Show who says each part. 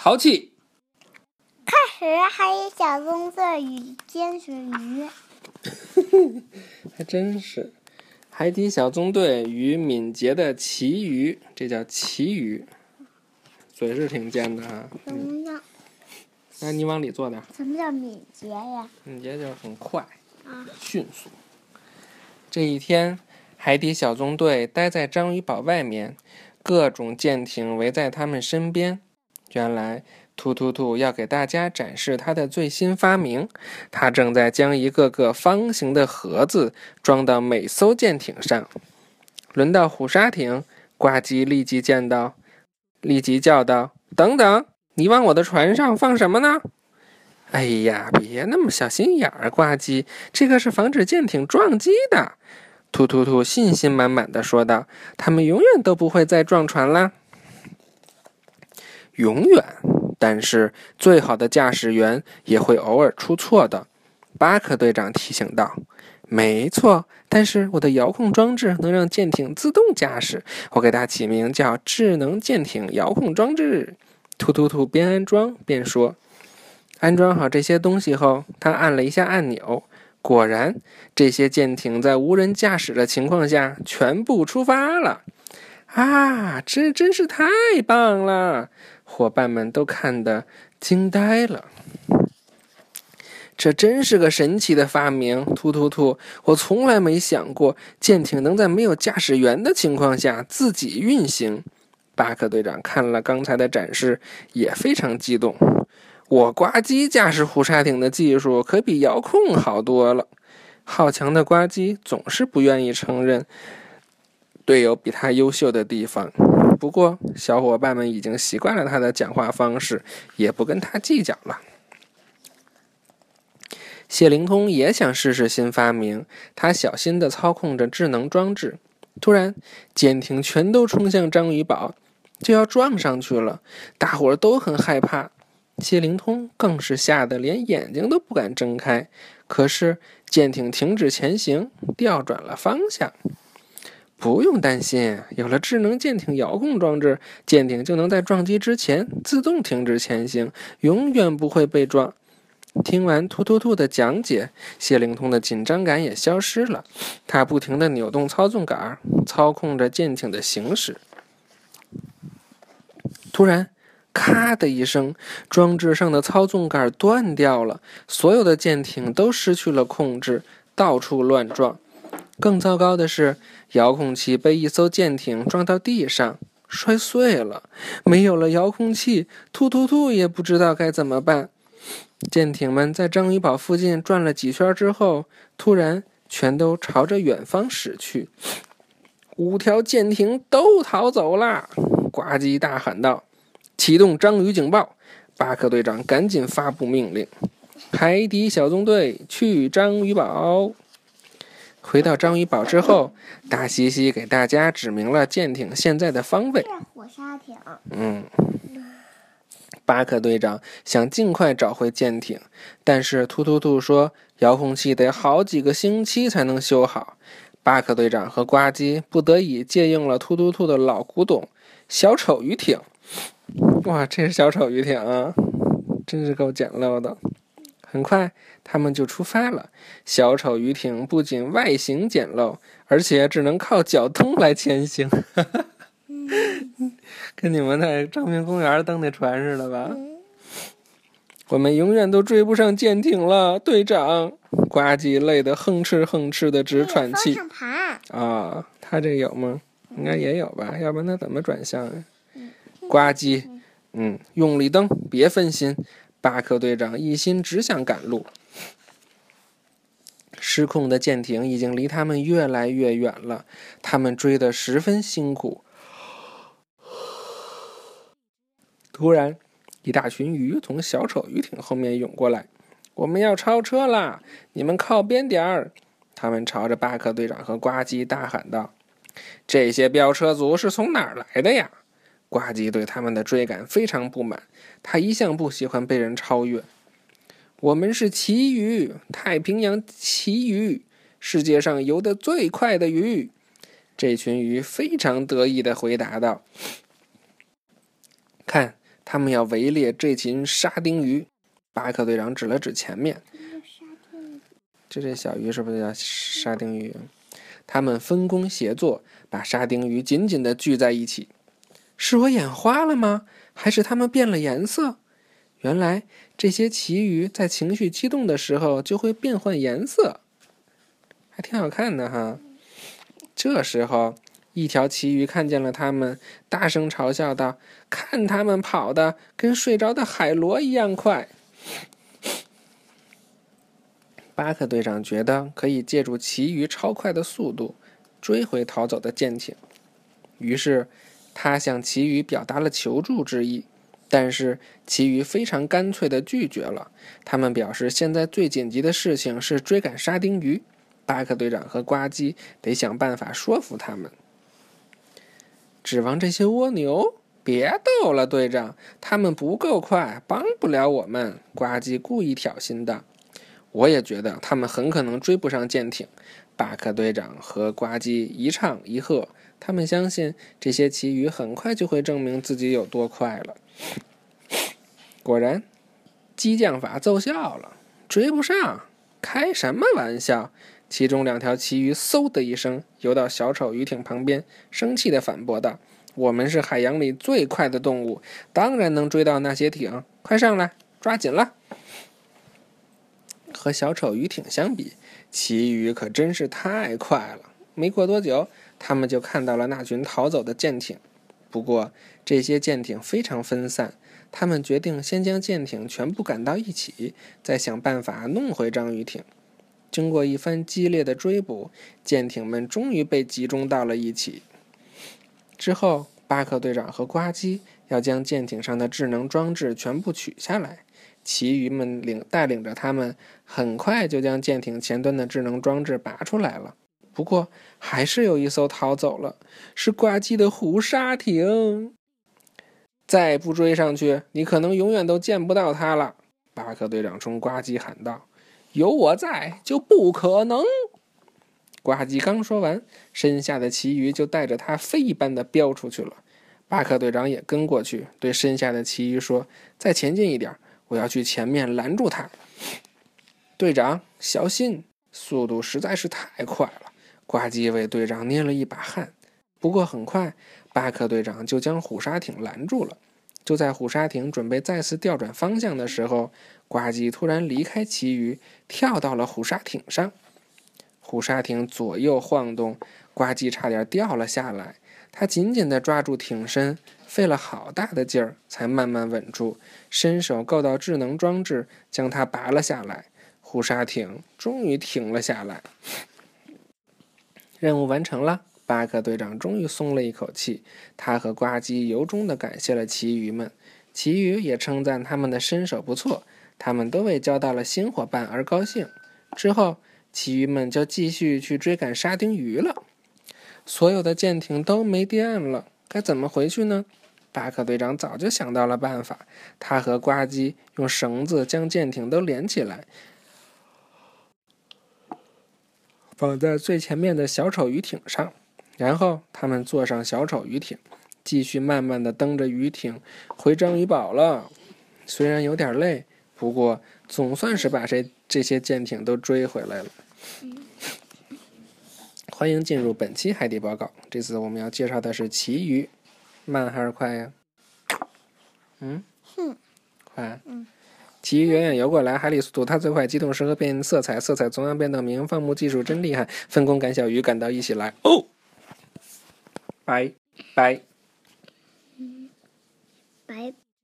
Speaker 1: 淘气。
Speaker 2: 开始，还有小棕色与尖水鱼。
Speaker 1: 还真是，海底小纵队与敏捷的旗鱼，这叫旗鱼，嘴是挺尖的哈。
Speaker 2: 什么叫？
Speaker 1: 那你往里坐点。
Speaker 2: 什么叫敏捷呀？
Speaker 1: 敏捷就是很快，
Speaker 2: 啊，
Speaker 1: 迅速。这一天，海底小纵队待在章鱼堡外面，各种舰艇围在他们身边。原来，突突突要给大家展示他的最新发明。他正在将一个个方形的盒子装到每艘舰艇上。轮到虎鲨艇，呱唧立即见到，立即叫道：“等等，你往我的船上放什么呢？”哎呀，别那么小心眼儿，呱唧，这个是防止舰艇撞击的。突突突信心满满的说道：“他们永远都不会再撞船啦。”永远，但是最好的驾驶员也会偶尔出错的。巴克队长提醒道：“没错，但是我的遥控装置能让舰艇自动驾驶，我给它起名叫智能舰艇遥控装置。”突突突边安装边说。安装好这些东西后，他按了一下按钮，果然，这些舰艇在无人驾驶的情况下全部出发了。啊，这真是太棒了！伙伴们都看得惊呆了。这真是个神奇的发明！突突突！我从来没想过舰艇能在没有驾驶员的情况下自己运行。巴克队长看了刚才的展示，也非常激动。我呱唧驾驶虎鲨艇的技术可比遥控好多了。好强的呱唧总是不愿意承认队友比他优秀的地方。不过，小伙伴们已经习惯了他的讲话方式，也不跟他计较了。谢灵通也想试试新发明，他小心地操控着智能装置。突然，舰艇全都冲向章鱼堡，就要撞上去了。大伙儿都很害怕，谢灵通更是吓得连眼睛都不敢睁开。可是，舰艇停止前行，调转了方向。不用担心，有了智能舰艇遥控装置，舰艇就能在撞击之前自动停止前行，永远不会被撞。听完突突突的讲解，谢灵通的紧张感也消失了。他不停地扭动操纵杆，操控着舰艇的行驶。突然，咔的一声，装置上的操纵杆断掉了，所有的舰艇都失去了控制，到处乱撞。更糟糕的是，遥控器被一艘舰艇撞到地上，摔碎了。没有了遥控器，突突突也不知道该怎么办。舰艇们在章鱼堡附近转了几圈之后，突然全都朝着远方驶去。五条舰艇都逃走了！呱唧大喊道：“启动章鱼警报！”巴克队长赶紧发布命令：“海底小纵队去章鱼堡！”回到章鱼堡之后，大西西给大家指明了舰艇现在的方位。
Speaker 2: 火沙艇。
Speaker 1: 嗯。巴克队长想尽快找回舰艇，但是突突兔说遥控器得好几个星期才能修好。巴克队长和呱唧不得已借用了突突兔的老古董小丑鱼艇。哇，这是小丑鱼艇啊，真是够简陋的。很快，他们就出发了。小丑鱼艇不仅外形简陋，而且只能靠脚蹬来前行。跟你们在昌平公园蹬那船似的吧？我们永远都追不上舰艇了，队长。呱唧累得哼哧哼哧的直喘气。啊，他这有吗？应该也有吧，要不然他怎么转向呀？呱唧，嗯，用力蹬，别分心。巴克队长一心只想赶路。失控的舰艇已经离他们越来越远了，他们追得十分辛苦。突然，一大群鱼从小丑鱼艇后面涌过来。我们要超车啦！你们靠边点儿！他们朝着巴克队长和呱唧大喊道：“这些飙车族是从哪儿来的呀？”呱唧对他们的追赶非常不满，他一向不喜欢被人超越。我们是旗鱼，太平洋旗鱼，世界上游得最快的鱼。这群鱼非常得意的回答道：“看。”他们要围猎这群沙丁鱼。巴克队长指了指前面，这这小鱼是不是叫沙丁鱼？他们分工协作，把沙丁鱼紧紧的聚在一起。是我眼花了吗？还是他们变了颜色？原来这些旗鱼在情绪激动的时候就会变换颜色，还挺好看的哈。这时候，一条旗鱼看见了他们，大声嘲笑道：“看他们跑的跟睡着的海螺一样快！”巴克队长觉得可以借助旗鱼超快的速度追回逃走的舰艇，于是他向其余表达了求助之意。但是其余非常干脆地拒绝了。他们表示，现在最紧急的事情是追赶沙丁鱼。巴克队长和呱唧得想办法说服他们。指望这些蜗牛？别逗了，队长，他们不够快，帮不了我们。呱唧故意挑衅道。我也觉得他们很可能追不上舰艇。巴克队长和呱唧一唱一和，他们相信这些旗鱼很快就会证明自己有多快了。果然，激将法奏效了，追不上？开什么玩笑！其中两条旗鱼嗖的一声游到小丑鱼艇旁边，生气地反驳道：“我们是海洋里最快的动物，当然能追到那些艇。快上来，抓紧了！”和小丑鱼艇相比，旗鱼可真是太快了。没过多久，他们就看到了那群逃走的舰艇。不过，这些舰艇非常分散。他们决定先将舰艇全部赶到一起，再想办法弄回章鱼艇。经过一番激烈的追捕，舰艇们终于被集中到了一起。之后，巴克队长和呱唧要将舰艇上的智能装置全部取下来。其余们领带领着他们，很快就将舰艇前端的智能装置拔出来了。不过，还是有一艘逃走了，是呱唧的虎鲨艇。再不追上去，你可能永远都见不到它了。巴克队长冲呱唧喊道：“有我在，就不可能。”呱唧刚说完，身下的旗鱼就带着他飞一般的飙出去了。巴克队长也跟过去，对身下的旗鱼说：“再前进一点，我要去前面拦住他。”队长，小心！速度实在是太快了。呱唧为队长捏了一把汗。不过很快。巴克队长就将虎鲨艇拦住了。就在虎鲨艇准备再次调转方向的时候，呱唧突然离开旗鱼，跳到了虎鲨艇上。虎鲨艇左右晃动，呱唧差点掉了下来。他紧紧地抓住艇身，费了好大的劲儿才慢慢稳住，伸手够到智能装置，将它拔了下来。虎鲨艇终于停了下来。任务完成了。巴克队长终于松了一口气，他和呱唧由衷地感谢了旗鱼们，旗鱼也称赞他们的身手不错，他们都为交到了新伙伴而高兴。之后，旗鱼们就继续去追赶沙丁鱼了。所有的舰艇都没电了，该怎么回去呢？巴克队长早就想到了办法，他和呱唧用绳子将舰艇都连起来。绑在最前面的小丑鱼艇上。然后他们坐上小丑鱼艇，继续慢慢的蹬着鱼艇回章鱼堡了。虽然有点累，不过总算是把这这些舰艇都追回来了。欢迎进入本期海底报告。这次我们要介绍的是旗鱼，慢还是快呀？嗯？快。嗯。旗鱼远远游过来，海里速度它最快，机动适合变色彩，色彩总要变到明，放牧技术真厉害，分工赶小鱼赶到一起来。哦。拜拜。
Speaker 2: 拜。